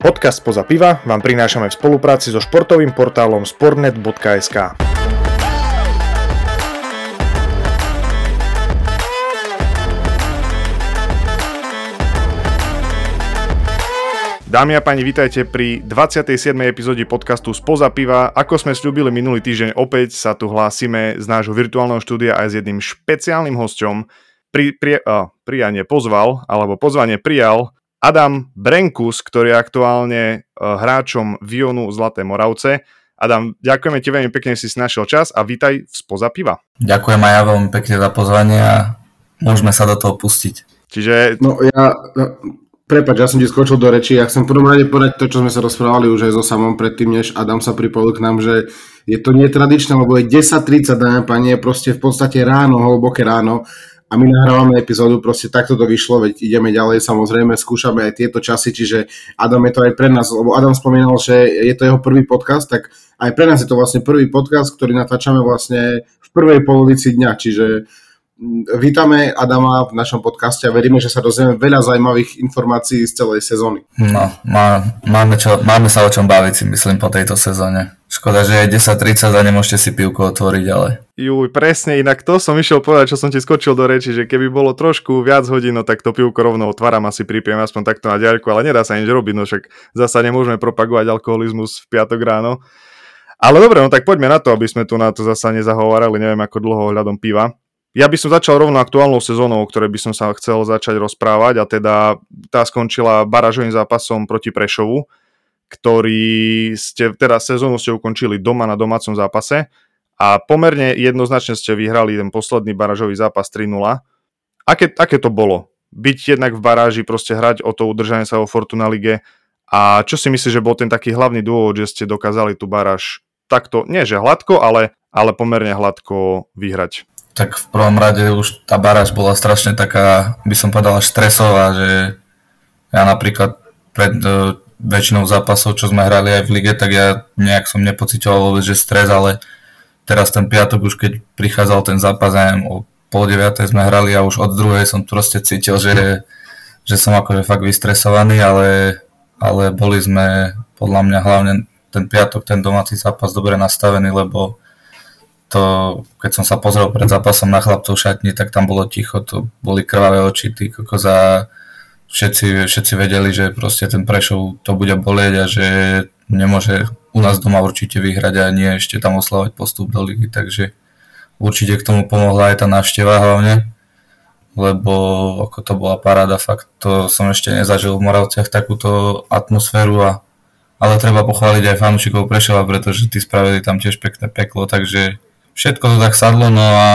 Podcast Poza piva vám prinášame v spolupráci so športovým portálom sportnet.sk. Dámy a páni, vítajte pri 27. epizóde podcastu Spoza piva. Ako sme slúbili minulý týždeň, opäť sa tu hlásime z nášho virtuálneho štúdia aj s jedným špeciálnym hosťom. Pri, pri, uh, prijanie pozval, alebo pozvanie prijal Adam Brenkus, ktorý je aktuálne e, hráčom Vionu Zlaté Moravce. Adam, ďakujeme ti veľmi pekne, že si našiel čas a vítaj v Spoza piva. Ďakujem aj ja veľmi pekne za pozvanie a môžeme sa do toho pustiť. Čiže... No ja, prepač, ja som ti skočil do reči, ja chcem v prvom rade povedať to, čo sme sa rozprávali už aj so samom predtým, než Adam sa pripojil k nám, že je to netradičné, lebo je 10.30, dáme pani, je proste v podstate ráno, hlboké ráno a my nahrávame epizódu, proste takto to vyšlo, veď ideme ďalej, samozrejme, skúšame aj tieto časy, čiže Adam je to aj pre nás, lebo Adam spomínal, že je to jeho prvý podcast, tak aj pre nás je to vlastne prvý podcast, ktorý natáčame vlastne v prvej polovici dňa, čiže Vítame Adama v našom podcaste a veríme, že sa dozvieme veľa zaujímavých informácií z celej sezóny. No, má, máme, čo, máme sa o čom baviť si myslím po tejto sezóne. Škoda, že je 10.30 a nemôžete si pivko otvoriť, ale... Juj, presne, inak to som išiel povedať, čo som ti skočil do reči, že keby bolo trošku viac hodín, no tak to pivko rovno otváram asi pripiem aspoň takto na diaľku, ale nedá sa nič robiť, no však zasa nemôžeme propagovať alkoholizmus v piatok ráno. Ale dobre, no tak poďme na to, aby sme tu na to zasa nezahovárali, neviem ako dlho ohľadom piva. Ja by som začal rovno aktuálnou sezónou, o ktorej by som sa chcel začať rozprávať a teda tá skončila baražovým zápasom proti Prešovu, ktorý ste, teda sezónu ste ukončili doma na domácom zápase a pomerne jednoznačne ste vyhrali ten posledný baražový zápas 3-0. Aké, aké to bolo? Byť jednak v baráži, proste hrať o to udržanie sa vo Fortuna Lige a čo si myslíš, že bol ten taký hlavný dôvod, že ste dokázali tú baráž takto, nie že hladko, ale, ale pomerne hladko vyhrať? Tak v prvom rade už tá baráž bola strašne taká, by som povedal, až stresová, že ja napríklad pred uh, väčšinou zápasov, čo sme hrali aj v lige, tak ja nejak som nepocitoval vôbec, že stres, ale teraz ten piatok už keď prichádzal ten zápas, neviem, o pol deviatej sme hrali a už od druhej som proste cítil, že, že som akože fakt vystresovaný, ale, ale boli sme podľa mňa hlavne ten piatok, ten domáci zápas dobre nastavený, lebo to, keď som sa pozrel pred zápasom na chlapcov šatni, tak tam bolo ticho, to boli krvavé oči, tí kokoza, všetci, všetci vedeli, že proste ten Prešov to bude bolieť a že nemôže u nás doma určite vyhrať a nie ešte tam oslavať postup do ligy, takže určite k tomu pomohla aj tá návšteva hlavne, lebo ako to bola paráda, fakt to som ešte nezažil v Moravciach takúto atmosféru a ale treba pochváliť aj fanúšikov Prešova, pretože tí spravili tam tiež pekné peklo, takže všetko to tak sadlo, no a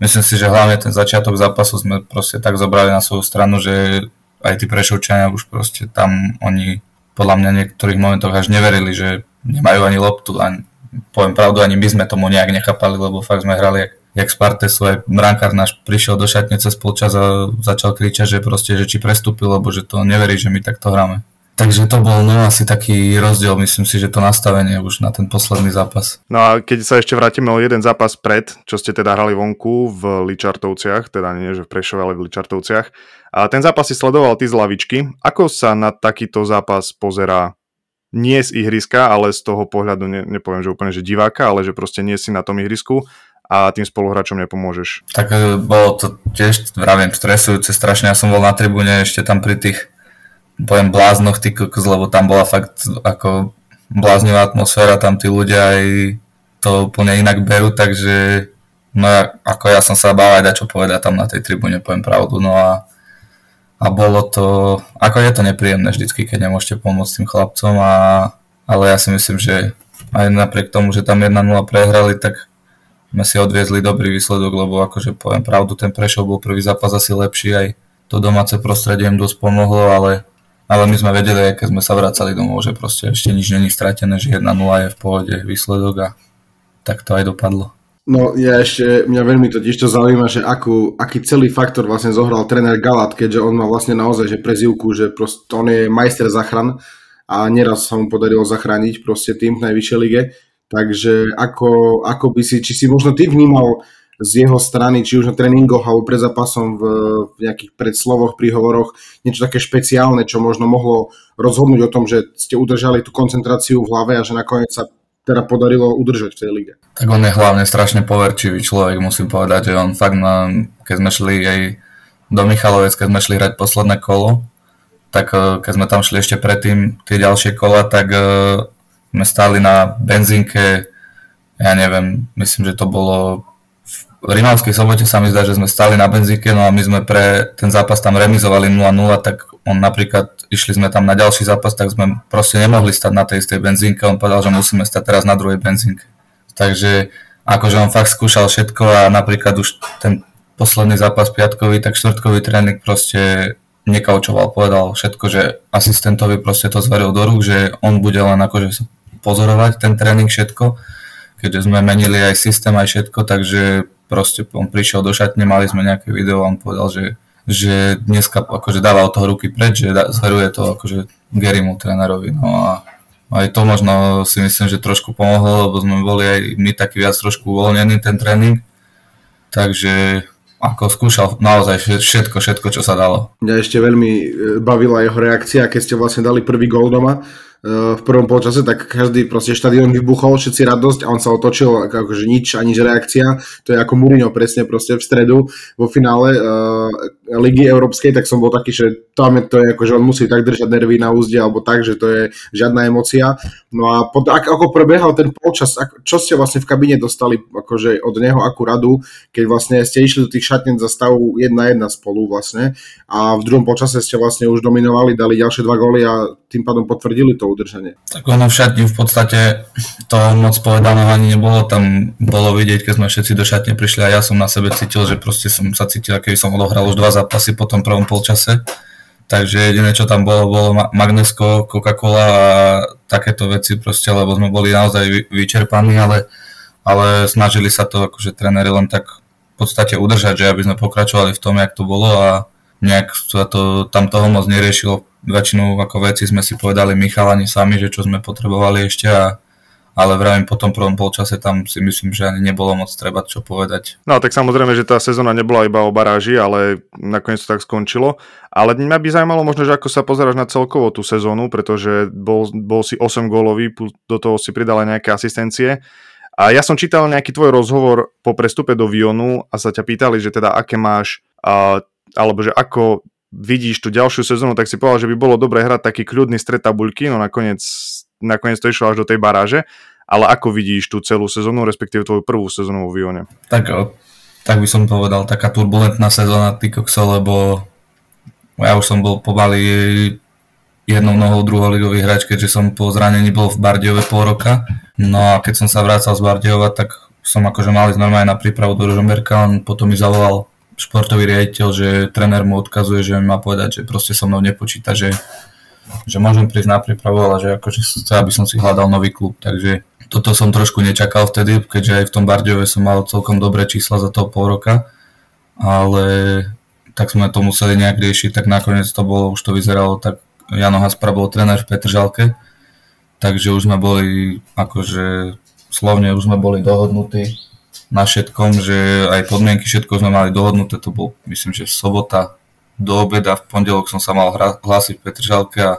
myslím si, že hlavne ten začiatok zápasu sme proste tak zobrali na svoju stranu, že aj tí Prešovčania už proste tam oni podľa mňa v niektorých momentoch až neverili, že nemajú ani loptu a poviem pravdu, ani my sme tomu nejak nechápali, lebo fakt sme hrali jak, jak Sparte svoj brankár náš prišiel do šatne cez polčas a začal kričať, že proste, že či prestúpil, lebo že to neverí, že my takto hráme. Takže to bol no asi taký rozdiel, myslím si, že to nastavenie už na ten posledný zápas. No a keď sa ešte vrátime o jeden zápas pred, čo ste teda hrali vonku v Ličartovciach, teda nie že v Prešove, ale v Ličartovciach, a ten zápas si sledoval ty z lavičky. Ako sa na takýto zápas pozerá nie z ihriska, ale z toho pohľadu, ne, nepoviem, že úplne, že diváka, ale že proste nie si na tom ihrisku a tým spoluhráčom nepomôžeš. Tak e, bolo to tiež, vravím, stresujúce strašne. Ja som bol na tribúne ešte tam pri tých poviem bláznoch, ty kokos, lebo tam bola fakt ako bláznivá atmosféra, tam tí ľudia aj to úplne inak berú, takže no ja, ako ja som sa bál aj čo povedať tam na tej tribúne, poviem pravdu, no a, a bolo to, ako je to nepríjemné vždycky, keď nemôžete pomôcť tým chlapcom, a, ale ja si myslím, že aj napriek tomu, že tam 1-0 prehrali, tak sme si odviezli dobrý výsledok, lebo akože poviem pravdu, ten Prešov bol prvý zápas asi lepší, aj to domáce prostredie im dosť pomohlo, ale ale my sme vedeli, keď sme sa vracali domov, že proste ešte nič není stratené, že 1-0 je v pohode výsledok a tak to aj dopadlo. No ja ešte, mňa veľmi totiž to zaujíma, že akú, aký celý faktor vlastne zohral tréner Galat, keďže on má vlastne naozaj že prezivku, že proste on je majster zachran a neraz sa mu podarilo zachrániť proste tým v najvyššej lige. Takže ako, ako by si, či si možno ty vnímal z jeho strany, či už na tréningoch alebo pred zápasom v, v nejakých predslovoch, príhovoroch, niečo také špeciálne, čo možno mohlo rozhodnúť o tom, že ste udržali tú koncentráciu v hlave a že nakoniec sa teda podarilo udržať v tej lige. Tak on je hlavne strašne poverčivý človek, musím povedať, že on fakt, na, keď sme šli aj do Michalovec, keď sme šli hrať posledné kolo, tak eh, keď sme tam šli ešte predtým tie ďalšie kola, tak uh, sme stáli na benzínke, ja neviem, myslím, že to bolo Rimavskej sobote sa mi zdá, že sme stali na benzíke, no a my sme pre ten zápas tam remizovali 0-0, tak on napríklad, išli sme tam na ďalší zápas, tak sme proste nemohli stať na tej istej benzínke, on povedal, že musíme stať teraz na druhej benzínke. Takže akože on fakt skúšal všetko a napríklad už ten posledný zápas piatkový, tak štvrtkový tréning proste nekaučoval, povedal všetko, že asistentovi proste to zveril do rúk, že on bude len akože pozorovať ten tréning všetko, keďže sme menili aj systém, aj všetko, takže proste on prišiel do šatne, mali sme nejaké video a on povedal, že, že dneska akože dáva od toho ruky preč, že zveruje to akože Gerimu trénerovi. No a aj to možno si myslím, že trošku pomohlo, lebo sme boli aj my taký viac trošku uvoľnení ten tréning. Takže ako skúšal naozaj všetko, všetko, čo sa dalo. Mňa ešte veľmi e, bavila jeho reakcia, keď ste vlastne dali prvý gól doma v prvom polčase, tak každý proste štadión vybuchol, všetci radosť a on sa otočil, akože nič, ani reakcia. To je ako Mourinho presne proste v stredu vo finále uh, Ligy Európskej, tak som bol taký, že tam je to je, akože on musí tak držať nervy na úzde alebo tak, že to je žiadna emocia. No a pod, ak, ako prebiehal ten polčas, ak, čo ste vlastne v kabine dostali akože od neho, akú radu, keď vlastne ste išli do tých šatnen za stavu 1-1 spolu vlastne a v druhom polčase ste vlastne už dominovali, dali ďalšie dva góly a tým pádom potvrdili to udržanie. Tak ono v v podstate to moc povedané ani nebolo, tam bolo vidieť, keď sme všetci do šatne prišli a ja som na sebe cítil, že proste som sa cítil, keby som odohral už dva zápasy po tom prvom polčase. Takže jediné, čo tam bolo, bolo Magnesko, Coca-Cola a takéto veci proste, lebo sme boli naozaj vyčerpaní, ale, ale snažili sa to akože tréneri len tak v podstate udržať, že aby sme pokračovali v tom, jak to bolo a nejak sa to tam toho moc neriešilo väčšinu ako veci sme si povedali Michalani sami, že čo sme potrebovali ešte a ale vravím po tom prvom polčase tam si myslím, že ani nebolo moc treba čo povedať. No tak samozrejme, že tá sezóna nebola iba o baráži, ale nakoniec to tak skončilo. Ale mňa by zaujímalo možno, že ako sa pozeráš na celkovo tú sezónu, pretože bol, bol si 8 gólový, do toho si pridala nejaké asistencie. A ja som čítal nejaký tvoj rozhovor po prestupe do Vionu a sa ťa pýtali, že teda aké máš, uh, alebo že ako vidíš tú ďalšiu sezónu, tak si povedal, že by bolo dobre hrať taký kľudný stred tabuľky, no nakoniec, nakoniec to išlo až do tej baráže. Ale ako vidíš tú celú sezónu, respektíve tvoju prvú sezónu vo Vione? Tak, tak by som povedal, taká turbulentná sezóna ty kokso, lebo ja už som bol pomaly jednou nohou druholigový hráč, keďže som po zranení bol v Bardiove pol roka. No a keď som sa vrácal z Bardiova, tak som akože mal ísť normálne na prípravu do Ružomberka, on potom mi zavolal športový riaditeľ, že tréner mu odkazuje, že má povedať, že proste so mnou nepočíta, že, že môžem prísť na prípravu, ale že akože chce, aby som si hľadal nový klub. Takže toto som trošku nečakal vtedy, keďže aj v tom Bardiove som mal celkom dobré čísla za toho pol roka, ale tak sme to museli nejak riešiť, tak nakoniec to bolo, už to vyzeralo tak, Jano Haspra bol tréner v Petržalke, takže už sme boli akože slovne už sme boli dohodnutí na všetkom, že aj podmienky, všetko sme mali dohodnuté, to bol myslím, že sobota do obeda, v pondelok som sa mal hlásiť v Petržalke a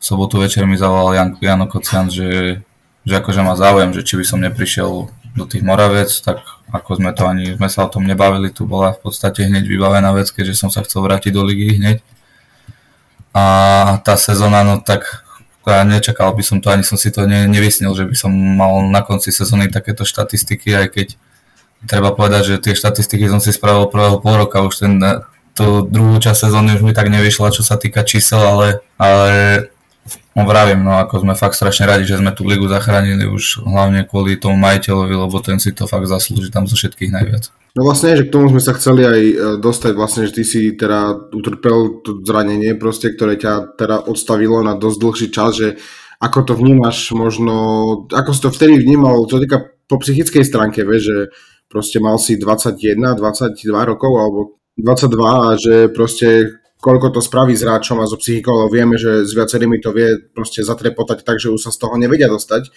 v sobotu večer mi zavolal Jan, Jano Kocian, že, že akože ma záujem, že či by som neprišiel do tých Moravec, tak ako sme to ani, sme sa o tom nebavili, tu bola v podstate hneď vybavená vec, keďže som sa chcel vrátiť do ligy hneď. A tá sezóna, no tak ja nečakal by som to, ani som si to ne, nevysnil, že by som mal na konci sezóny takéto štatistiky, aj keď treba povedať, že tie štatistiky som si spravil prvého pol roka, už ten, tú druhú časť sezóny už mi tak nevyšla, čo sa týka čísel, ale, ale no vravím, no ako sme fakt strašne radi, že sme tú ligu zachránili už hlavne kvôli tomu majiteľovi, lebo ten si to fakt zaslúži tam zo všetkých najviac. No vlastne, že k tomu sme sa chceli aj e, dostať vlastne, že ty si teda utrpel to zranenie proste, ktoré ťa teda odstavilo na dosť dlhší čas, že ako to vnímaš možno, ako si to vtedy vnímal, to týka po psychickej stránke, vieš, že proste mal si 21, 22 rokov alebo 22 a že proste koľko to spraví s hráčom a so psychikou, lebo vieme, že s viacerými to vie proste zatrepotať tak, že už sa z toho nevedia dostať.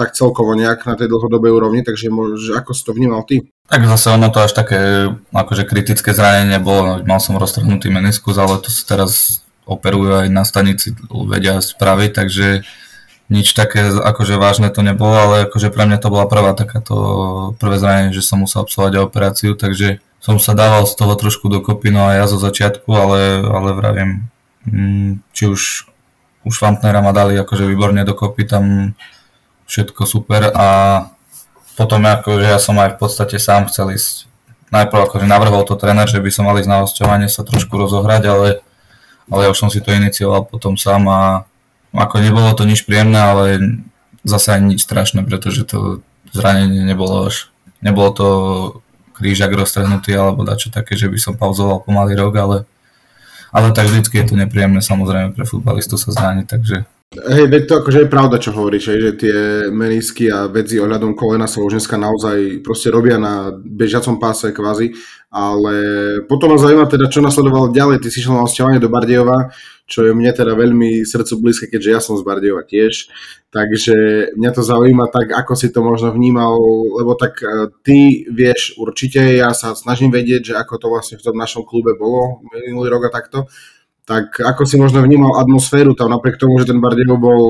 tak celkovo nejak na tej dlhodobej úrovni, takže môže, ako si to vnímal ty? Tak zase ono to až také akože kritické zranenie bolo, mal som roztrhnutý meniskus, ale to sa teraz operujú aj na stanici, vedia spraviť, takže nič také akože vážne to nebolo, ale akože pre mňa to bola prvá takáto prvé zranenie, že som musel absolvovať operáciu, takže som sa dával z toho trošku dokopy, no a ja zo začiatku, ale, ale vravím, mm, či už už Fantnera ma dali akože výborne dokopy, tam všetko super a potom akože ja som aj v podstate sám chcel ísť, najprv akože navrhol to tréner, že by som mal ísť na hostovanie sa trošku rozohrať, ale, ale ja už som si to inicioval potom sám a ako nebolo to nič príjemné, ale zase ani nič strašné, pretože to zranenie nebolo až, nebolo to krížak roztrhnutý alebo dačo také, že by som pauzoval pomaly rok, ale, ale tak vždycky je to nepríjemné samozrejme pre futbalistu sa zraniť, takže Hej, veď to akože je pravda, čo hovoríš, že tie menisky a veci ohľadom kolena sa už dneska naozaj proste robia na bežiacom páse kvázi, ale potom ma zaujíma teda, čo nasledovalo ďalej, ty si šiel na osťovanie do Bardejova, čo je mne teda veľmi srdcu blízke, keďže ja som z Bardejova tiež, takže mňa to zaujíma tak, ako si to možno vnímal, lebo tak e, ty vieš určite, ja sa snažím vedieť, že ako to vlastne v tom našom klube bolo minulý rok a takto, tak ako si možno vnímal atmosféru tam, napriek tomu, že ten Bardejov bol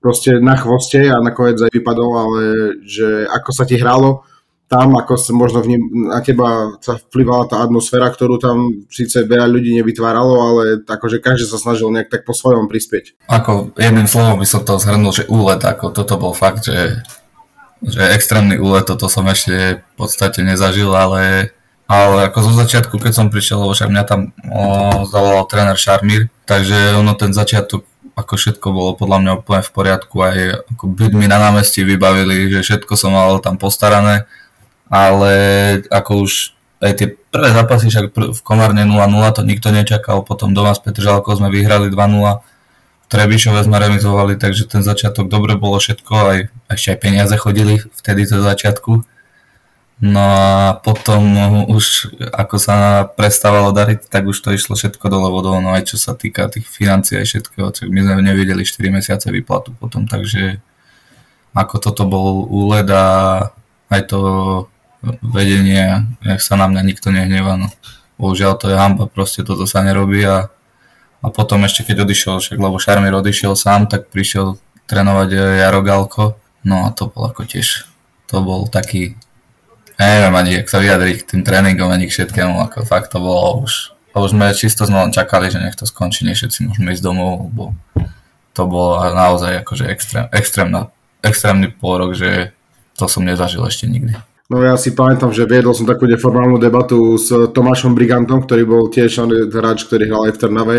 proste na chvoste a nakoniec aj vypadol, ale že ako sa ti hralo tam, ako sa možno vním, na teba sa vplyvala tá atmosféra, ktorú tam síce veľa ľudí nevytváralo, ale akože každý sa snažil nejak tak po svojom prispieť. Ako jedným slovom by som to zhrnul, že úlet, ako toto bol fakt, že, že extrémny úlet, toto som ešte v podstate nezažil, ale ale ako zo začiatku, keď som prišiel, lebo však mňa tam o, zavolal tréner Šarmír, takže ono ten začiatok, ako všetko bolo podľa mňa úplne v poriadku, aj ako byt mi na námestí vybavili, že všetko som mal tam postarané, ale ako už aj tie prvé zápasy, však v Komárne 0-0, to nikto nečakal, potom doma s Petržalkou sme vyhrali 2-0, Trebišove sme remizovali, takže ten začiatok dobre bolo všetko, aj, ešte aj peniaze chodili vtedy zo začiatku. No a potom už ako sa prestávalo dariť, tak už to išlo všetko dole vodou, no aj čo sa týka tých financií aj všetkého, tak my sme nevideli 4 mesiace výplatu potom, takže ako toto bol úled a aj to vedenie, jak sa na mňa nikto nehneva, no. Bohužiaľ to je hamba, proste toto sa nerobí a, a potom ešte keď odišiel, však lebo Šarmir odišiel sám, tak prišiel trénovať Jaro Galko, no a to bol ako tiež, to bol taký neviem ani, jak sa vyjadriť k tým tréningom ani k všetkému, ako fakt to bolo už, už sme čisto znova čakali, že nech to skončí, nech všetci môžeme ísť domov, lebo to bolo naozaj akože extrém, extrémna, extrémny pôrok, že to som nezažil ešte nikdy. No ja si pamätám, že viedol som takú neformálnu debatu s Tomášom Brigantom, ktorý bol tiež hráč, ktorý hral aj v Trnave,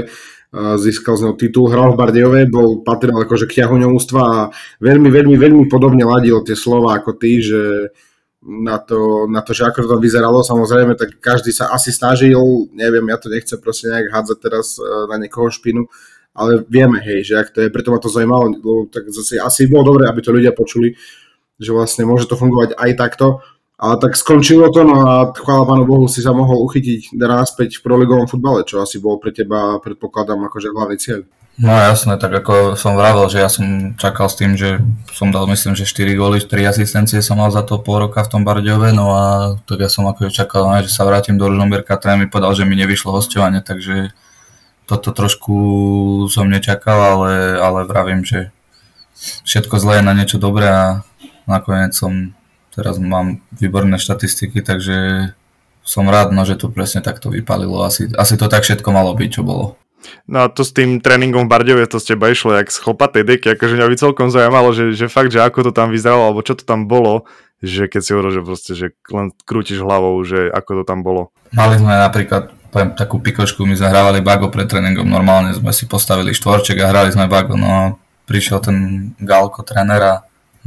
získal z neho titul, hral v Bardejove, bol patril akože k ťahuňovstva a veľmi, veľmi, veľmi podobne ladil tie slova ako ty, že na to, na to, že ako to vyzeralo, samozrejme, tak každý sa asi snažil, neviem, ja to nechcem proste nejak hádzať teraz e, na niekoho špinu, ale vieme, hej, že ak to je, preto ma to zaujímalo, lebo tak zase asi bolo dobré, aby to ľudia počuli, že vlastne môže to fungovať aj takto, ale tak skončilo to, no a chvála Pánu Bohu si sa mohol uchytiť naspäť v proligovom futbale, čo asi bol pre teba, predpokladám, akože hlavný cieľ. No jasné, tak ako som vravel, že ja som čakal s tým, že som dal myslím, že 4 góly, 3 asistencie som mal za to pol roka v tom Bardiove, no a tak ja som ako čakal, že sa vrátim do Ružomberka, ten mi povedal, že mi nevyšlo hostovanie, takže toto trošku som nečakal, ale, ale vravím, že všetko zlé je na niečo dobré a nakoniec som, teraz mám výborné štatistiky, takže som rád, no, že to presne takto vypalilo. Asi, asi to tak všetko malo byť, čo bolo. No a to s tým tréningom v Bardejove to z teba išlo jak z chlpatej deky, akože mňa by celkom zaujímalo, že, že fakt, že ako to tam vyzeralo, alebo čo to tam bolo, že keď si hovoril, že proste, že len krútiš hlavou, že ako to tam bolo. Mali sme napríklad poviem, takú pikošku, my sme hrávali bago pred tréningom, normálne sme si postavili štvorček a hrali sme bago, no prišiel ten Galko tréner a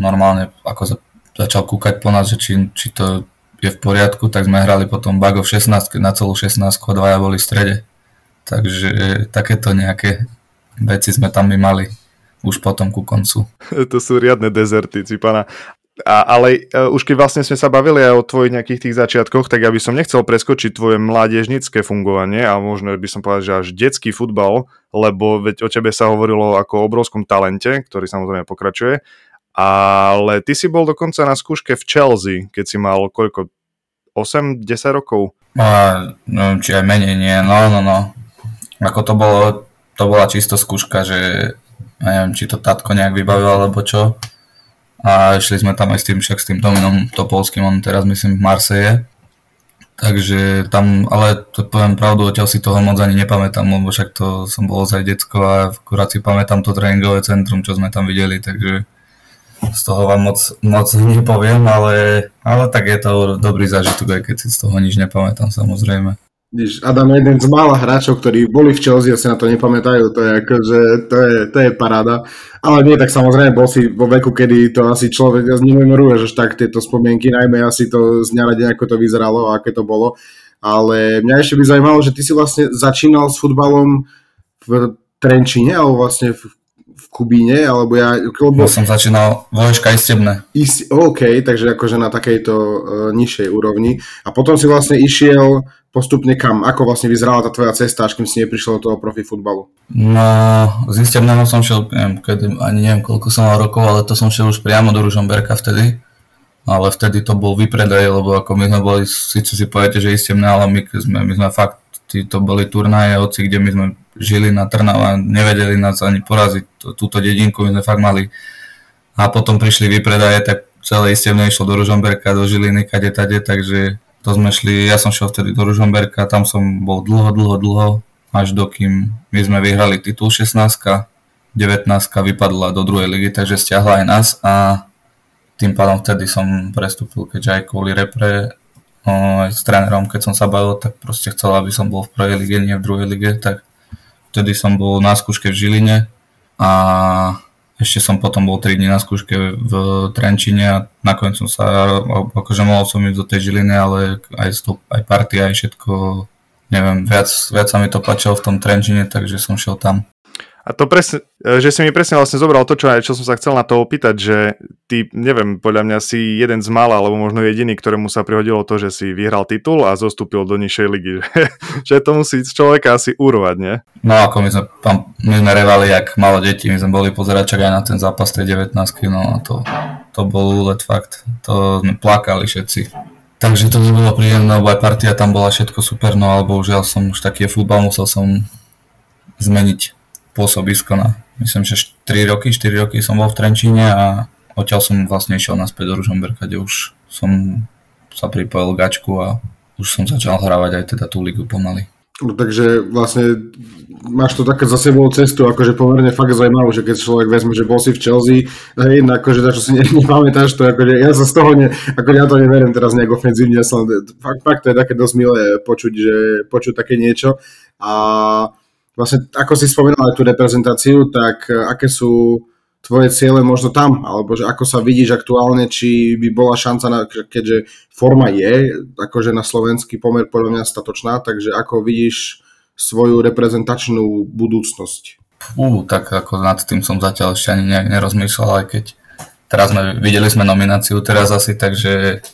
normálne ako začal kúkať po nás, že či, či to je v poriadku, tak sme hrali potom bago v 16 na celú 16 a dvaja boli v strede Takže takéto nejaké veci sme tam my mali už potom ku koncu. to sú riadne dezerty, Cipana. A, ale uh, už keď vlastne sme sa bavili aj o tvojich nejakých tých začiatkoch, tak ja by som nechcel preskočiť tvoje mládežnické fungovanie a možno by som povedal, že až detský futbal, lebo veď o tebe sa hovorilo ako o obrovskom talente, ktorý samozrejme pokračuje. Ale ty si bol dokonca na skúške v Chelsea, keď si mal koľko, 8-10 rokov? A, no, či aj menej, nie, no, no, no. Ako to bolo, to bola čisto skúška, že neviem, či to tatko nejak vybavil, alebo čo. A išli sme tam aj s tým, však s tým Dominom Topolským, on teraz myslím v Marseje. Takže tam, ale to poviem pravdu, odtiaľ si toho moc ani nepamätám, lebo však to som bol ozaj decko a akurát si pamätám to tréningové centrum, čo sme tam videli, takže z toho vám moc, moc nepoviem, ale, ale tak je to dobrý zážitok, aj keď si z toho nič nepamätám samozrejme. Adam je jeden z mála hráčov, ktorí boli v Chelsea a si na to nepamätajú, to je akože, to je, to je paráda. Ale nie, tak samozrejme, bol si vo veku, kedy to asi človek nememoruje, že tak tieto spomienky, najmä asi to z dňa deň, ako to vyzeralo a aké to bolo. Ale mňa ešte by zaujímalo, že ty si vlastne začínal s futbalom v Trenčine, alebo vlastne v v Kubíne, alebo ja... Lebo... Ja som začínal Voješka Istebné. Ist, OK, takže akože na takejto uh, nižšej úrovni. A potom si vlastne išiel postupne kam? Ako vlastne vyzerala tá tvoja cesta, až kým si neprišiel do toho profi futbalu? No, z Istebného som šiel, neviem, kedy, ani neviem, koľko som mal rokov, ale to som šiel už priamo do Ružomberka vtedy. Ale vtedy to bol vypredaj, lebo ako my sme boli, síce si poviete, že Istebné, ale my sme, my sme fakt, to boli turnaje, hoci kde my sme žili na Trnava, nevedeli nás ani poraziť. Túto dedinku, my sme fakt mali. A potom prišli vypredaje, tak celé isté mne išlo do Ružomberka, do Žiliny, kade tade, takže to sme šli, ja som šiel vtedy do Ružomberka, tam som bol dlho, dlho, dlho, až dokým my sme vyhrali titul 16 19 vypadla do druhej ligy, takže stiahla aj nás a tým pádom vtedy som prestúpil, keďže aj kvôli repre aj s trénerom, keď som sa bavil, tak proste chcel, aby som bol v prvej lige, nie v druhej lige, tak Vtedy som bol na skúške v Žiline a ešte som potom bol 3 dní na skúške v Trenčine a nakoniec som sa, akože mohol som ísť do tej Žiliny, ale aj, stop, aj party, aj všetko, neviem, viac, viac sa mi to páčilo v tom Trenčine, takže som šiel tam. A to presne, e, že si mi presne vlastne zobral to, čo, čo som sa chcel na to opýtať, že ty, neviem, podľa mňa si jeden z mála, alebo možno jediný, ktorému sa prihodilo to, že si vyhral titul a zostúpil do nižšej ligy. že to musí človeka asi urvať, nie? No ako my sme, my sme revali jak malo deti, my sme boli pozerať čak aj na ten zápas tej 19 no a to, to bol úlet fakt. To sme plakali všetci. Takže to bolo príjemné, lebo aj partia tam bola všetko super, no alebo už ja som už taký futbal, musel som zmeniť pôsobisko na, myslím, že 3 roky, 4 roky som bol v Trenčíne a odtiaľ som vlastne išiel naspäť do Ružomberka, kde už som sa pripojil gačku a už som začal hrávať aj teda tú ligu pomaly. No, takže vlastne máš to také za sebou cestu, akože pomerne fakt zaujímavé, že keď človek vezme, že bol si v Chelsea, hej, akože to, čo si ne, nepamätáš, to akože ja sa z toho, ne, ako ja to neverím teraz nejak ofenzívne, ja som, fakt, fakt to je také dosť milé počuť, že počuť také niečo a vlastne ako si spomínal aj tú reprezentáciu, tak e, aké sú tvoje ciele možno tam, alebo že ako sa vidíš aktuálne, či by bola šanca, na, keďže forma je, akože na slovenský pomer podľa mňa statočná, takže ako vidíš svoju reprezentačnú budúcnosť? Fú, tak ako nad tým som zatiaľ ešte ani nejak nerozmýšľal, aj keď teraz sme, videli sme nomináciu teraz asi, takže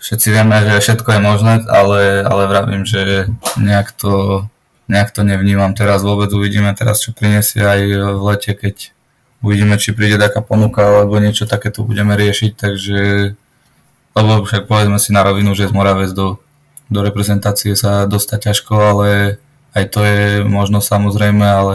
všetci vieme, že všetko je možné, ale, ale vravím, že nejak to nejak to nevnímam. Teraz vôbec, uvidíme teraz, čo prinesie aj v lete, keď uvidíme, či príde taká ponuka alebo niečo takéto budeme riešiť, takže lebo však povedzme si na rovinu, že z Moravec do, do reprezentácie sa dostať ťažko, ale aj to je možno samozrejme, ale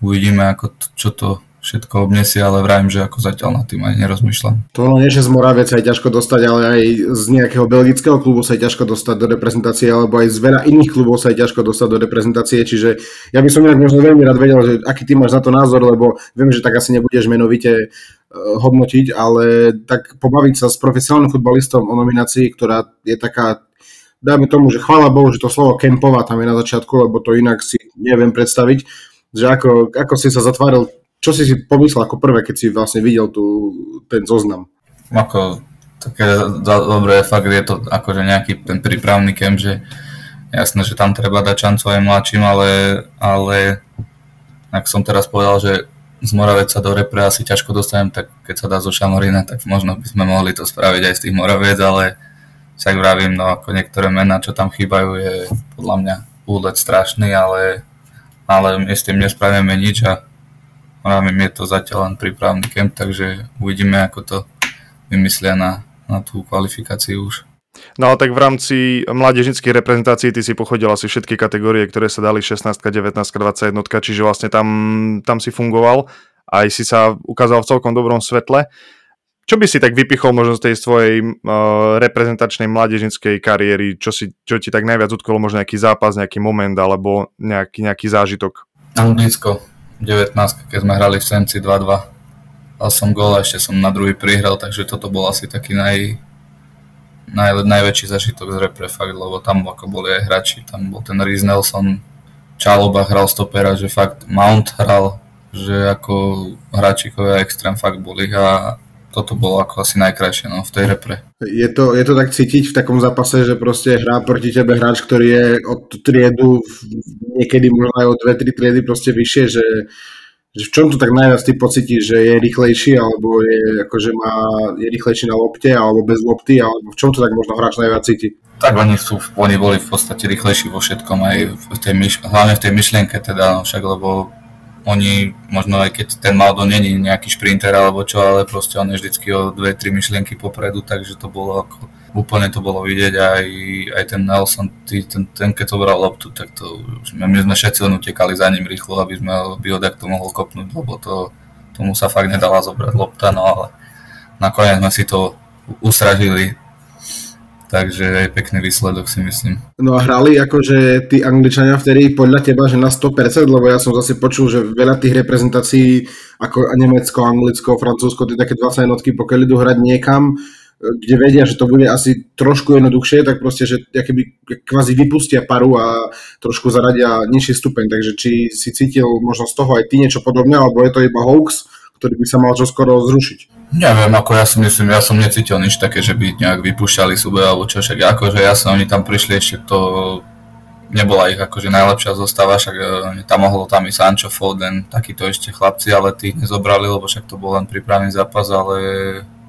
uvidíme, ako to, čo to všetko obnesie, ale vrajím, že ako zatiaľ nad tým aj nerozmýšľam. To nie, že z Moravec sa je ťažko dostať, ale aj z nejakého belgického klubu sa je ťažko dostať do reprezentácie, alebo aj z veľa iných klubov sa je ťažko dostať do reprezentácie, čiže ja by som nejak možno veľmi rád vedel, že aký ty máš na to názor, lebo viem, že tak asi nebudeš menovite e, hodnotiť, ale tak pobaviť sa s profesionálnym futbalistom o nominácii, ktorá je taká dajme tomu, že chvála Bohu, že to slovo kempová tam je na začiatku, lebo to inak si neviem predstaviť, že ako, ako si sa zatváril čo si si pomyslel ako prvé, keď si vlastne videl tu, ten zoznam? Ako, také dobré, fakt je to akože nejaký ten prípravný kem, že jasné, že tam treba dať šancu aj mladším, ale, ale ak som teraz povedal, že z Moraveca do repre asi ťažko dostanem, tak keď sa dá zo Šamorina, tak možno by sme mohli to spraviť aj z tých Moravec, ale však vravím, no ako niektoré mená, čo tam chýbajú, je podľa mňa úlet strašný, ale, ale my s tým nespravíme nič a Vravím, je to zatiaľ len prípravný kemp, takže uvidíme, ako to vymyslia na, na tú kvalifikáciu už. No ale tak v rámci mládežnických reprezentácií ty si pochodil asi všetky kategórie, ktoré sa dali 16, 19, 21, čiže vlastne tam, tam si fungoval aj si sa ukázal v celkom dobrom svetle. Čo by si tak vypichol možno z tej svojej uh, reprezentačnej mládežnickej kariéry? Čo, si, čo ti tak najviac utkolo? Možno nejaký zápas, nejaký moment alebo nejaký, nejaký zážitok? Anglicko, 19, keď sme hrali v Senci 2-2. Dal som gól a ešte som na druhý prihral, takže toto bol asi taký naj, naj, najväčší zažitok z repre fakt, lebo tam ako boli aj hráči, tam bol ten Reese Nelson, Čaloba hral stopera, že fakt Mount hral, že ako hráčikovia extrém fakt boli a toto bolo ako asi najkrajšie no, v tej repre. Je to, je to tak cítiť v takom zápase, že proste hrá proti tebe hráč, ktorý je od triedu niekedy možno aj od 2-3 triedy proste vyššie, že, že v čom to tak najviac ty pocítiš, že je rýchlejší alebo je, akože má, je rýchlejší na lopte alebo bez lopty alebo v čom to tak možno hráč najviac cíti? Tak oni, sú, oni boli v podstate rýchlejší vo všetkom, aj v tej myš, hlavne v tej myšlienke teda, no však lebo oni, možno aj keď ten Maldo není nejaký šprinter alebo čo, ale proste on je vždycky o dve, tri myšlienky popredu, takže to bolo ako, úplne to bolo vidieť aj, aj ten Nelson, tý, ten, ten, keď to bral loptu, tak to, my sme všetci len utekali za ním rýchlo, aby sme ho to mohol kopnúť, lebo to, tomu sa fakt nedala zobrať lopta, no ale nakoniec sme si to usražili Takže aj pekný výsledok si myslím. No a hrali akože tí Angličania vtedy podľa teba, že na 100%, lebo ja som zase počul, že veľa tých reprezentácií ako Nemecko, Anglicko, Francúzsko, tie také 20 jednotky, pokiaľ idú hrať niekam, kde vedia, že to bude asi trošku jednoduchšie, tak proste, že keby kvázi vypustia paru a trošku zaradia nižší stupeň. Takže či si cítil možno z toho aj ty niečo podobné, alebo je to iba hoax, ktorý by sa mal skoro zrušiť? Neviem, ako ja si myslím, ja som necítil nič také, že by nejak vypúšťali sube alebo čo, však akože jasne, oni tam prišli ešte to nebola ich akože najlepšia zostava, však e, tam mohlo tam i Sancho, Foden, takíto ešte chlapci, ale tých nezobrali, lebo však to bol len prípravný zápas, ale,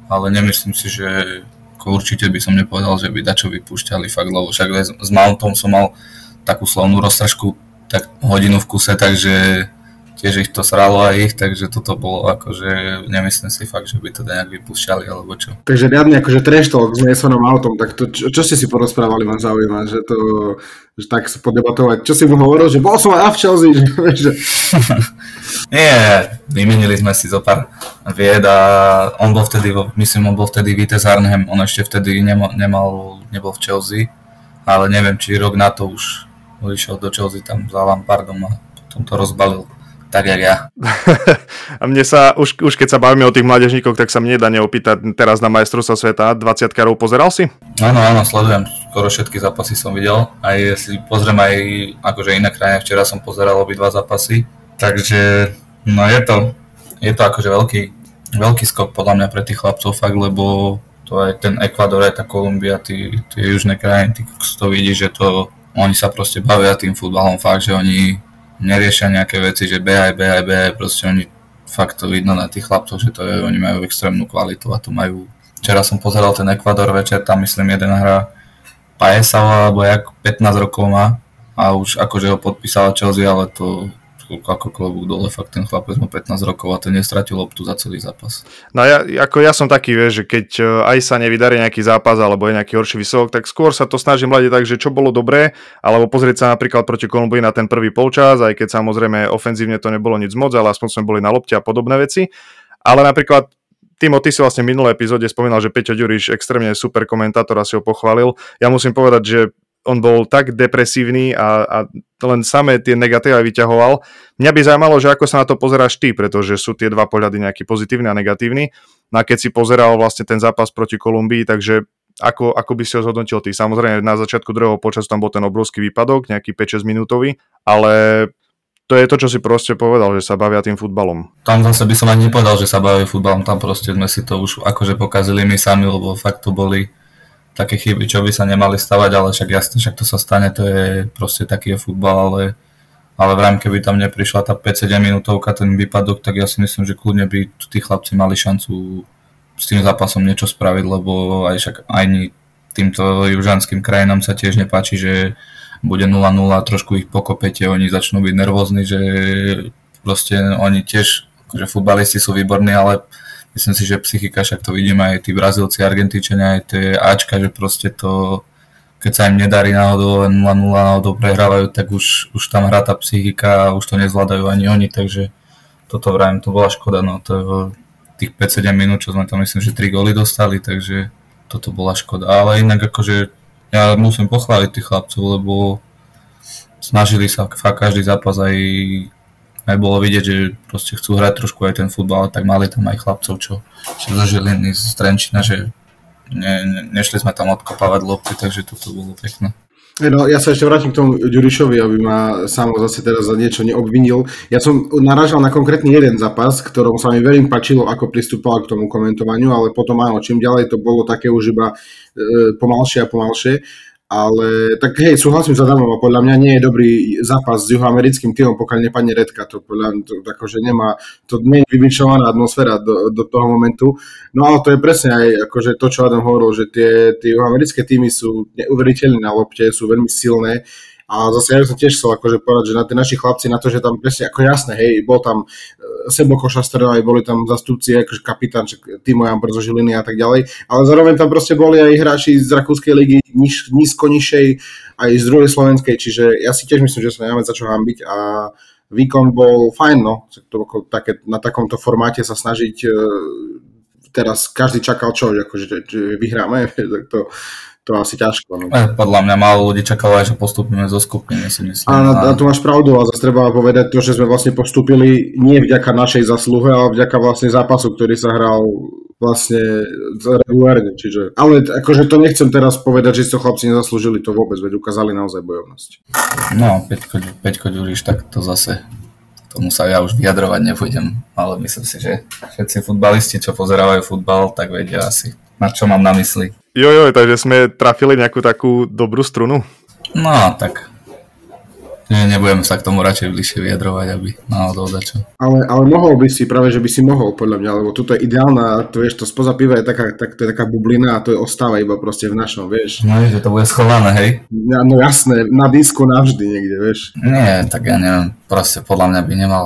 ale nemyslím si, že určite by som nepovedal, že by dačo vypúšťali fakt, lebo však s Mountom som mal takú slovnú roztržku tak hodinu v kuse, takže tiež ich to sralo aj ich, takže toto bolo akože, nemyslím si fakt, že by to nejak vypúšťali alebo čo. Takže riadne akože trash talk s Masonom autom, tak to, čo, čo ste si porozprávali, ma zaujíma, že to, že tak sa podebatovať. Čo si mu hovoril, že bol som aj v Chelsea, že... Nie, vymenili sme si zo pár vied a on bol vtedy, myslím, on bol vtedy Vitez Arnhem, on ešte vtedy nemal, nemal, nebol v Chelsea, ale neviem, či rok na to už išiel do Chelsea tam za Lampardom a potom to rozbalil tak jak ja. a mne sa, už, už keď sa bavíme o tých mládežníkoch, tak sa mne nedá neopýtať teraz na majstrovstvo sveta. 20 karov pozeral si? Áno, áno, sledujem. Skoro všetky zápasy som videl. Aj si pozriem aj akože iné krajine. Včera som pozeral obidva zápasy. Takže no je to, je to akože veľký, veľký skok podľa mňa pre tých chlapcov fakt, lebo to aj ten Ekvador, aj tá Kolumbia, tie, tie južné krajiny, ty, to vidí, že to oni sa proste bavia tým futbalom fakt, že oni neriešia nejaké veci, že behaj, behaj, behaj, proste oni fakt to vidno na tých chlapcoch, že to je, oni majú extrémnu kvalitu a to majú. Včera som pozeral ten Ekvador večer, tam myslím jeden hra Paesao, alebo jak 15 rokov má a už akože ho podpísala Chelsea, ale to ako klobúk dole, fakt ten chlapec má 15 rokov a ten nestratil loptu za celý zápas. No ja, ako ja som taký, vieš, že keď e, aj sa nevydarí nejaký zápas alebo je nejaký horší výsledok, tak skôr sa to snažím hľadiť tak, že čo bolo dobré, alebo pozrieť sa napríklad proti Kolumbii na ten prvý polčas, aj keď samozrejme ofenzívne to nebolo nič moc, ale aspoň sme boli na lopte a podobné veci. Ale napríklad Timo, ty si vlastne v minulej epizóde spomínal, že Peťo Ďuriš extrémne super komentátor a si ho pochválil. Ja musím povedať, že on bol tak depresívny a, a len samé tie negatíva vyťahoval. Mňa by zaujímalo, že ako sa na to pozeráš ty, pretože sú tie dva pohľady nejaký pozitívny a negatívny. No a keď si pozeral vlastne ten zápas proti Kolumbii, takže ako, ako by si ho zhodnotil ty? Samozrejme, na začiatku druhého počasu tam bol ten obrovský výpadok, nejaký 5-6 minútový, ale to je to, čo si proste povedal, že sa bavia tým futbalom. Tam zase by som ani nepovedal, že sa baví futbalom, tam proste sme si to už akože pokazili my sami, lebo fakt to boli také chyby, čo by sa nemali stavať, ale však jasne, však to sa stane, to je proste taký futbal, ale, ale vrajím, keby tam neprišla tá 5-7 minútovka, ten výpadok, tak ja si myslím, že kľudne by tí chlapci mali šancu s tým zápasom niečo spraviť, lebo aj však ani týmto južanským krajinám sa tiež nepáči, že bude 0-0, trošku ich pokopete, oni začnú byť nervózni, že proste oni tiež akože futbalisti sú výborní, ale myslím si, že psychika, však to vidíme aj tí Brazílci, Argentíčania, aj tie Ačka, že proste to, keď sa im nedarí náhodou 0-0, náhodou prehrávajú, tak už, už tam hrá tá psychika a už to nezvládajú ani oni, takže toto vravím, to bola škoda, no to tých 5-7 minút, čo sme tam myslím, že 3 góly dostali, takže toto bola škoda, ale inak akože ja musím pochváliť tých chlapcov, lebo snažili sa fakt každý zápas aj aj bolo vidieť, že proste chcú hrať trošku aj ten futbal, tak mali tam aj chlapcov, čo, čo zo Žiliny, z Trenčina, že ne, ne, nešli sme tam odkopávať lopty, takže toto bolo pekné. No, ja sa ešte vrátim k tomu Ďurišovi, aby ma sám zase teraz za niečo neobvinil. Ja som naražal na konkrétny jeden zápas, ktorom sa mi veľmi páčilo, ako pristupoval k tomu komentovaniu, ale potom áno, čím ďalej to bolo také už iba e, pomalšie a pomalšie ale tak hej, súhlasím s Adamom a podľa mňa nie je dobrý zápas s juhoamerickým týmom, pokiaľ nepadne redka, to podľa mňa to, akože nemá, to nie je vybičovaná atmosféra do, do toho momentu, no ale to je presne aj akože to, čo Adam hovoril, že tie, tie juhoamerické týmy sú neuveriteľné na lopte, sú veľmi silné, a zase ja som tiež chcel akože povedať, že na tie naši chlapci, na to, že tam presne ako jasné, hej, bol tam e, Sebo Košastrel, aj boli tam zastupci, akože kapitán, Timo Jan Brzo Žiliny a tak ďalej, ale zároveň tam proste boli aj hráči z Rakúskej ligy niž, nízko nižšej, aj z druhej slovenskej, čiže ja si tiež myslím, že sa nemáme za čo hambiť a výkon bol fajn, no, to, také, na takomto formáte sa snažiť e, teraz každý čakal čo, akože, že vyhráme, tak to, to asi ťažko. No. Eh, podľa mňa málo ľudí čakalo aj, že postupíme zo skupiny, si myslím. A, a tu máš pravdu, a zase treba povedať to, že sme vlastne postupili nie vďaka našej zasluhe, ale vďaka vlastne zápasu, ktorý sa hral vlastne regulárne. Čiže, ale akože to nechcem teraz povedať, že si to chlapci nezaslúžili to vôbec, veď ukázali naozaj bojovnosť. No, Peťko, Peťko Ďuriš, tak to zase tomu sa ja už vyjadrovať nebudem, ale myslím si, že všetci futbalisti, čo pozerávajú futbal, tak vedia asi, na čo mám na mysli. Jo, jo, takže sme trafili nejakú takú dobrú strunu. No, tak nebudem sa k tomu radšej bližšie vyjadrovať, aby náhodou dačo. Ale, ale mohol by si, práve že by si mohol, podľa mňa, lebo tuto je ideálna, to vieš, to spoza piva je taká, tak, to je taká bublina a to je ostáva iba proste v našom, vieš. No, že to bude schované, hej? Ja, no jasné, na disku navždy niekde, vieš. Nie, tak ja neviem, proste podľa mňa by nemal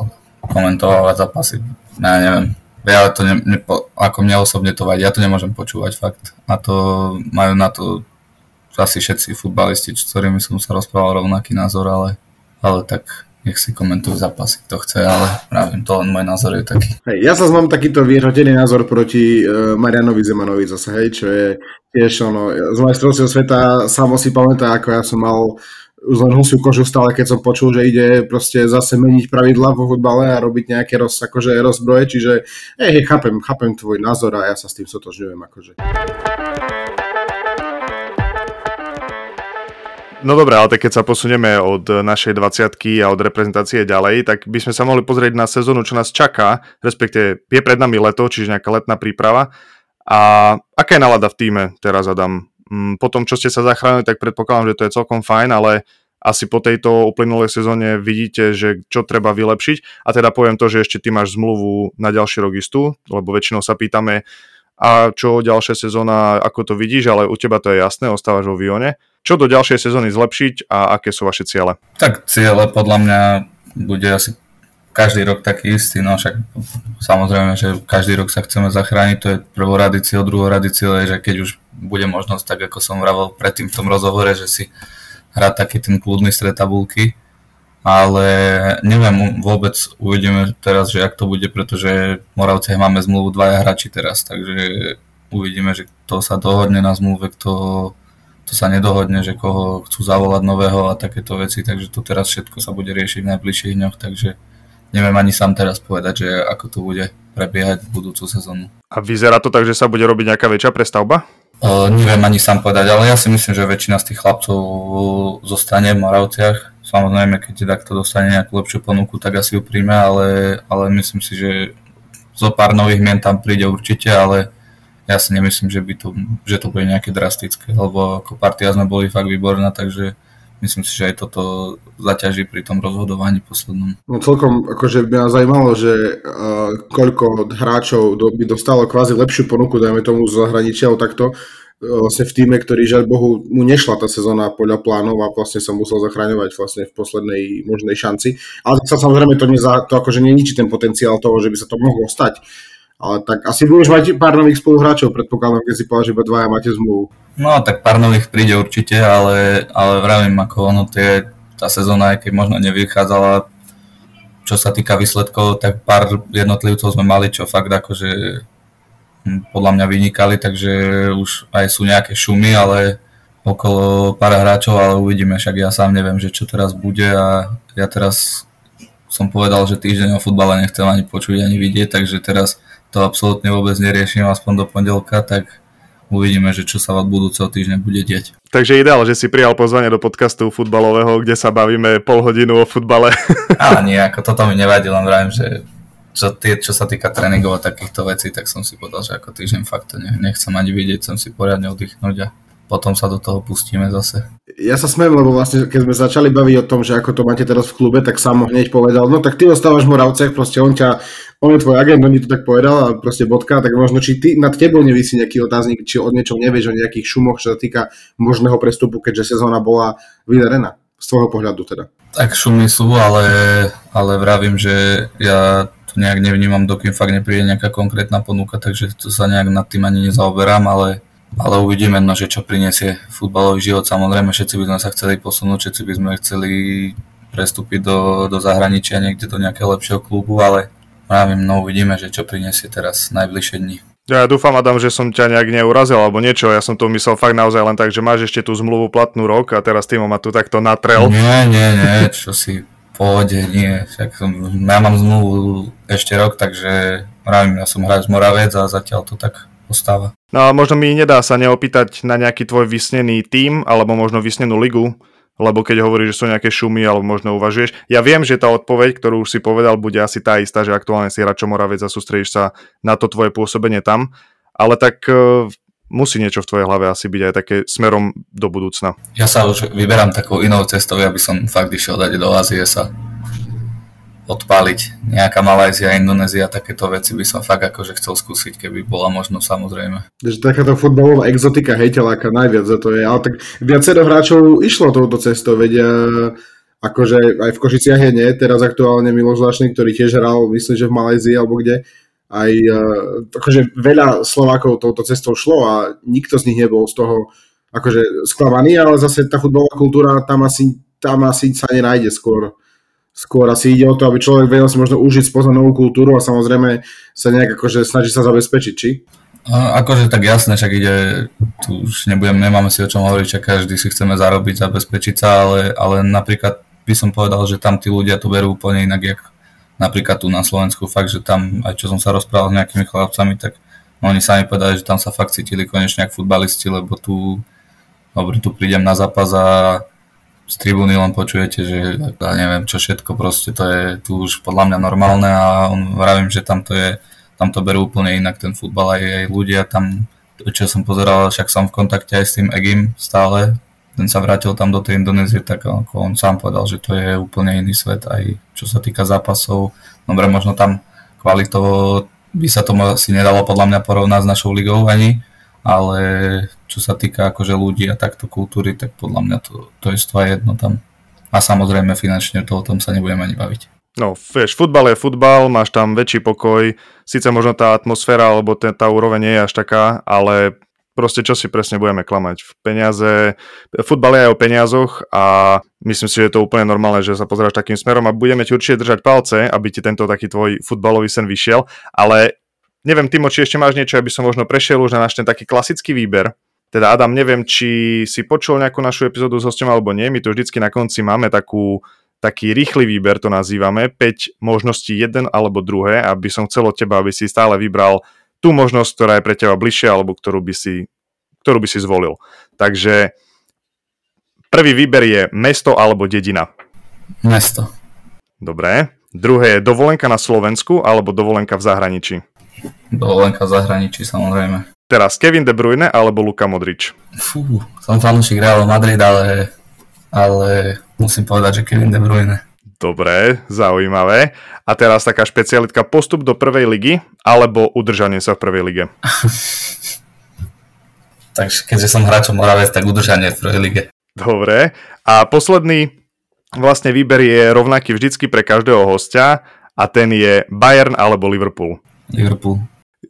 komentovať zápasy, ja neviem, ja to ne, ne, ako mňa osobne to vadí, ja to nemôžem počúvať fakt. A to majú na to asi všetci futbalisti, s ktorými som sa rozprával rovnaký názor, ale, ale tak nech si komentujú zápasy, kto chce, ale pravím, to len môj názor je taký. Hej, ja sa mám takýto vyhrotený názor proti uh, Marianovi Zemanovi zase, hej, čo je tiež ono, z majstrovstiev sveta samo si pamätá, ako ja som mal už len husiu kožu stále, keď som počul, že ide proste zase meniť pravidla vo futbale a robiť nejaké roz, akože rozbroje, čiže hej, hej, chápem, chápem tvoj názor a ja sa s tým sotožňujem. Akože. No dobré, ale tak keď sa posunieme od našej 20 a od reprezentácie ďalej, tak by sme sa mohli pozrieť na sezónu, čo nás čaká, respektive je pred nami leto, čiže nejaká letná príprava. A aká je nálada v týme teraz, Adam? Mm, po tom, čo ste sa zachránili, tak predpokladám, že to je celkom fajn, ale asi po tejto uplynulej sezóne vidíte, že čo treba vylepšiť. A teda poviem to, že ešte ty máš zmluvu na ďalší rok istú, lebo väčšinou sa pýtame, a čo ďalšia sezóna, ako to vidíš, ale u teba to je jasné, ostávaš vo Vione. Čo do ďalšej sezóny zlepšiť a aké sú vaše ciele? Tak ciele podľa mňa bude asi každý rok taký istý, no však samozrejme, že každý rok sa chceme zachrániť, to je prvorady cieľ, druhorady cieľ je, že keď už bude možnosť, tak ako som vravel predtým v tom rozhovore, že si hrať taký ten kľudný stred tabulky, ale neviem vôbec, uvidíme teraz, že ak to bude, pretože v Moravciach máme zmluvu dvaja hráči teraz, takže uvidíme, že kto sa dohodne na zmluve, kto to sa nedohodne, že koho chcú zavolať nového a takéto veci, takže to teraz všetko sa bude riešiť v najbližších dňoch, takže neviem ani sám teraz povedať, že ako to bude prebiehať v budúcu sezónu. A vyzerá to tak, že sa bude robiť nejaká väčšia prestavba? Uh, neviem ani sám povedať, ale ja si myslím, že väčšina z tých chlapcov zostane v Moravciach. Samozrejme, keď teda kto dostane nejakú lepšiu ponuku, tak asi ju príjme, ale, ale myslím si, že zo pár nových mien tam príde určite, ale ja si nemyslím, že, by to, že to bude nejaké drastické, lebo ako partia sme boli fakt výborná, takže myslím si, že aj toto zaťaží pri tom rozhodovaní poslednom. No celkom, akože mňa zajímalo, že uh, koľko hráčov do, by dostalo kvázi lepšiu ponuku, dajme tomu z zahraničia, takto, vlastne v týme, ktorý žiaľ Bohu mu nešla tá sezóna podľa plánov a vlastne sa musel zachraňovať vlastne v poslednej možnej šanci. Ale sa samozrejme to, neza, to akože neničí ten potenciál toho, že by sa to mohlo stať. Ale tak asi budeš mať pár nových spoluhráčov, predpokladám, keď si povedal, že iba dvaja máte zmluvu. No tak pár nových príde určite, ale, ale vravím, ako ono tie, tá sezóna, aj keď možno nevychádzala, čo sa týka výsledkov, tak pár jednotlivcov sme mali, čo fakt akože Hm, podľa mňa vynikali, takže už aj sú nejaké šumy, ale okolo pár hráčov, ale uvidíme, však ja sám neviem, že čo teraz bude a ja teraz som povedal, že týždeň o futbale nechcem ani počuť, ani vidieť, takže teraz to absolútne vôbec neriešim, aspoň do pondelka, tak uvidíme, že čo sa od budúceho týždňa bude deť. Takže ideál, že si prijal pozvanie do podcastu futbalového, kde sa bavíme pol hodinu o futbale. Ale nie, ako toto mi nevadí, len vravím, že čo, tie, čo sa týka tréningov a takýchto vecí, tak som si povedal, že ako týždeň fakt to nechcem ani vidieť, chcem si poriadne oddychnúť a potom sa do toho pustíme zase. Ja sa smiem, lebo vlastne keď sme začali baviť o tom, že ako to máte teraz v klube, tak sám hneď povedal, no tak ty ostávaš v Moravcech, proste on ťa, on je tvoj agent, on ti to tak povedal a proste bodka, tak možno či ty, nad tebou nevisí nejaký otáznik, či o niečom nevieš, o nejakých šumoch, čo sa týka možného prestupu, keďže sezóna bola vydarená, z tvojho pohľadu teda. Tak šumy sú, ale, ale vravím, že ja to nejak nevnímam, dokým fakt nepríde nejaká konkrétna ponuka, takže to sa nejak nad tým ani nezaoberám, ale, ale uvidíme, no, že čo prinesie futbalový život. Samozrejme, všetci by sme sa chceli posunúť, všetci by sme chceli prestúpiť do, do zahraničia, niekde do nejakého lepšieho klubu, ale pravím, no uvidíme, že čo prinesie teraz najbližšie dni. Ja dúfam, Adam, že som ťa nejak neurazil alebo niečo. Ja som to myslel fakt naozaj len tak, že máš ešte tú zmluvu platnú rok a teraz Timo ma tu takto natrel. Nie, nie, nie, čo si pohode, nie. Však som, ja mám zmluvu ešte rok, takže vravím, ja som hráč Moravec a zatiaľ to tak ostáva. No a možno mi nedá sa neopýtať na nejaký tvoj vysnený tím, alebo možno vysnenú ligu, lebo keď hovoríš, že sú nejaké šumy, alebo možno uvažuješ. Ja viem, že tá odpoveď, ktorú už si povedal, bude asi tá istá, že aktuálne si hráč Moravec a sústredíš sa na to tvoje pôsobenie tam, ale tak eh, musí niečo v tvojej hlave asi byť aj také smerom do budúcna. Ja sa už vyberám takou inou cestou, aby som fakt išiel dať do Ázie sa odpáliť. Nejaká Malajzia, Indonézia, takéto veci by som fakt akože chcel skúsiť, keby bola možno samozrejme. Takže takáto futbalová exotika hejteláka najviac za to je, ale tak viacero hráčov išlo touto cestou, veď akože aj v Košiciach je nie, teraz aktuálne Miloš Lašný, ktorý tiež hral, myslím, že v Malajzii alebo kde, aj uh, akože veľa Slovákov touto cestou šlo a nikto z nich nebol z toho akože sklamaný, ale zase tá futbalová kultúra tam asi, tam asi sa nenájde skôr. Skôr asi ide o to, aby človek vedel si možno užiť, spoznať novú kultúru a samozrejme sa nejak akože snaží sa zabezpečiť, či? A, akože tak jasne, však ide, tu už nebudem, nemáme si o čom hovoriť, že každý si chceme zarobiť, zabezpečiť sa, ale, ale napríklad by som povedal, že tam tí ľudia to berú úplne inak, jak napríklad tu na Slovensku fakt, že tam, aj čo som sa rozprával s nejakými chlapcami, tak oni sami povedali, že tam sa fakt cítili konečne ako futbalisti, lebo tu, dobre, tu prídem na zápas a z tribúny len počujete, že ja neviem čo všetko, proste to je tu už podľa mňa normálne a on, vravím, že tam to je, tam to berú úplne inak ten futbal aj, aj ľudia tam, čo som pozeral, však som v kontakte aj s tým Egim stále, ten sa vrátil tam do tej Indonézie, tak ako on sám povedal, že to je úplne iný svet, aj čo sa týka zápasov. Dobre, možno tam kvalitovo by sa to asi nedalo podľa mňa porovnať s našou ligou ani, ale čo sa týka akože ľudí a takto kultúry, tak podľa mňa to, to je je jedno tam. A samozrejme finančne to o tom sa nebudeme ani baviť. No, vieš, futbal je futbal, máš tam väčší pokoj, síce možno tá atmosféra alebo tá, tá úroveň nie je až taká, ale proste čo si presne budeme klamať. V peniaze, futbal je aj o peniazoch a myslím si, že je to úplne normálne, že sa pozeráš takým smerom a budeme ti určite držať palce, aby ti tento taký tvoj futbalový sen vyšiel, ale neviem, Timo, či ešte máš niečo, aby som možno prešiel už na náš ten taký klasický výber. Teda Adam, neviem, či si počul nejakú našu epizódu s hostom alebo nie, my tu vždycky na konci máme takú, taký rýchly výber, to nazývame, 5 možností, jeden alebo druhé, aby som chcel od teba, aby si stále vybral tú možnosť, ktorá je pre teba bližšia alebo ktorú by si, ktorú by si zvolil. Takže prvý výber je mesto alebo dedina. Mesto. Dobre. Druhé je dovolenka na Slovensku alebo dovolenka v zahraničí. Dovolenka v zahraničí, samozrejme. Teraz Kevin De Bruyne alebo Luka Modrič? Fú, som fanúšik Real Madrid, ale, ale musím povedať, že Kevin De Bruyne. Dobre, zaujímavé. A teraz taká špecialitka postup do prvej ligy alebo udržanie sa v prvej lige? Takže keďže som hráčom Moravec, tak udržanie v prvej lige. Dobre. A posledný vlastne výber je rovnaký vždycky pre každého hostia a ten je Bayern alebo Liverpool. Liverpool.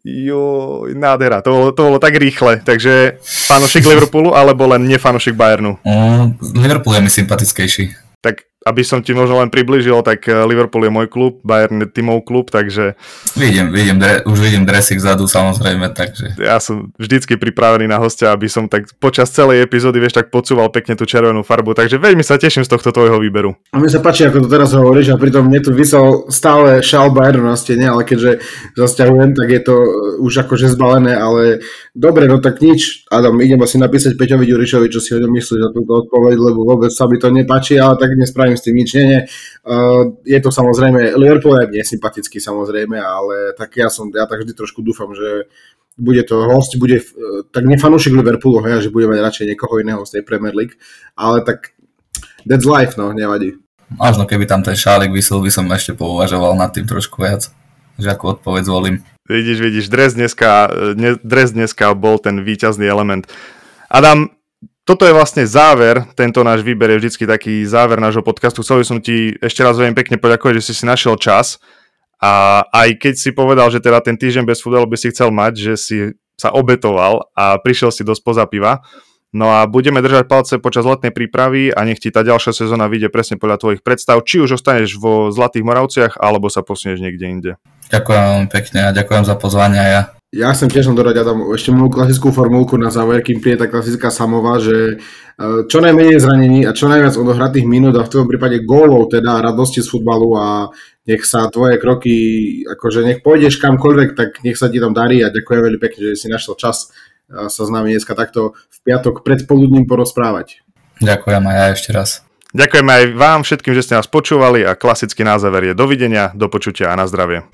Jo, nádhera, to bolo, to bolo tak rýchle, takže fanošik Liverpoolu alebo len nefanošik Bayernu? Mm, Liverpool je mi sympatickejší tak aby som ti možno len približil, tak eh, Liverpool je môj klub, Bayern je tímov klub, takže... Vidím, vidím, dre, už vidím dresik zadu samozrejme, takže... Ja som vždycky pripravený na hostia, aby som tak počas celej epizódy, vieš, tak podsúval pekne tú červenú farbu, takže veľmi sa teším z tohto tvojho výberu. A mne sa páči, ako to teraz hovoríš a pritom mne tu vysel stále šal Bayernu na stene, ale keďže zasťahujem, tak je to eh, už akože zbalené, ale dobre, no tak nič. Adam, idem asi napísať Peťovi Ďurišovi, čo si o ňom myslíš za túto odpoveď, lebo vôbec sa mi to nepáči, ale tak tak nespravím s tým nič. Nie, nie. Uh, je to samozrejme, Liverpool je nesympatický samozrejme, ale tak ja som, ja tak vždy trošku dúfam, že bude to host, bude, uh, tak nefanúšik Liverpoolu, hej, že bude mať radšej niekoho iného z tej Premier League, ale tak that's life, no, nevadí. Možno keby tam ten šálik vysel, by som ešte pouvažoval nad tým trošku viac, že ako odpoveď zvolím. Vidíš, vidíš, dres dneska, dres dneska bol ten výťazný element. Adam, toto je vlastne záver, tento náš výber je vždycky taký záver nášho podcastu. Chcel by som ti ešte raz veľmi pekne poďakovať, že si si našiel čas a aj keď si povedal, že teda ten týždeň bez futbalu by si chcel mať, že si sa obetoval a prišiel si do spoza piva. No a budeme držať palce počas letnej prípravy a nech ti tá ďalšia sezóna vyjde presne podľa tvojich predstav, či už ostaneš vo Zlatých Moravciach, alebo sa posunieš niekde inde. Ďakujem veľmi pekne a ďakujem za pozvanie ja. Ja chcem tiež dodať, Adam, ešte moju klasickú formulku na záver, kým príde tá klasická samová, že e, čo najmenej zranení a čo najviac odohratých minút a v tvojom prípade gólov, teda radosti z futbalu a nech sa tvoje kroky, akože nech pôjdeš kamkoľvek, tak nech sa ti tam darí a ďakujem veľmi pekne, že si našiel čas sa s nami dneska takto v piatok predpoludním porozprávať. Ďakujem aj ja ešte raz. Ďakujem aj vám všetkým, že ste nás počúvali a klasický názaver je dovidenia, do počutia a na zdravie.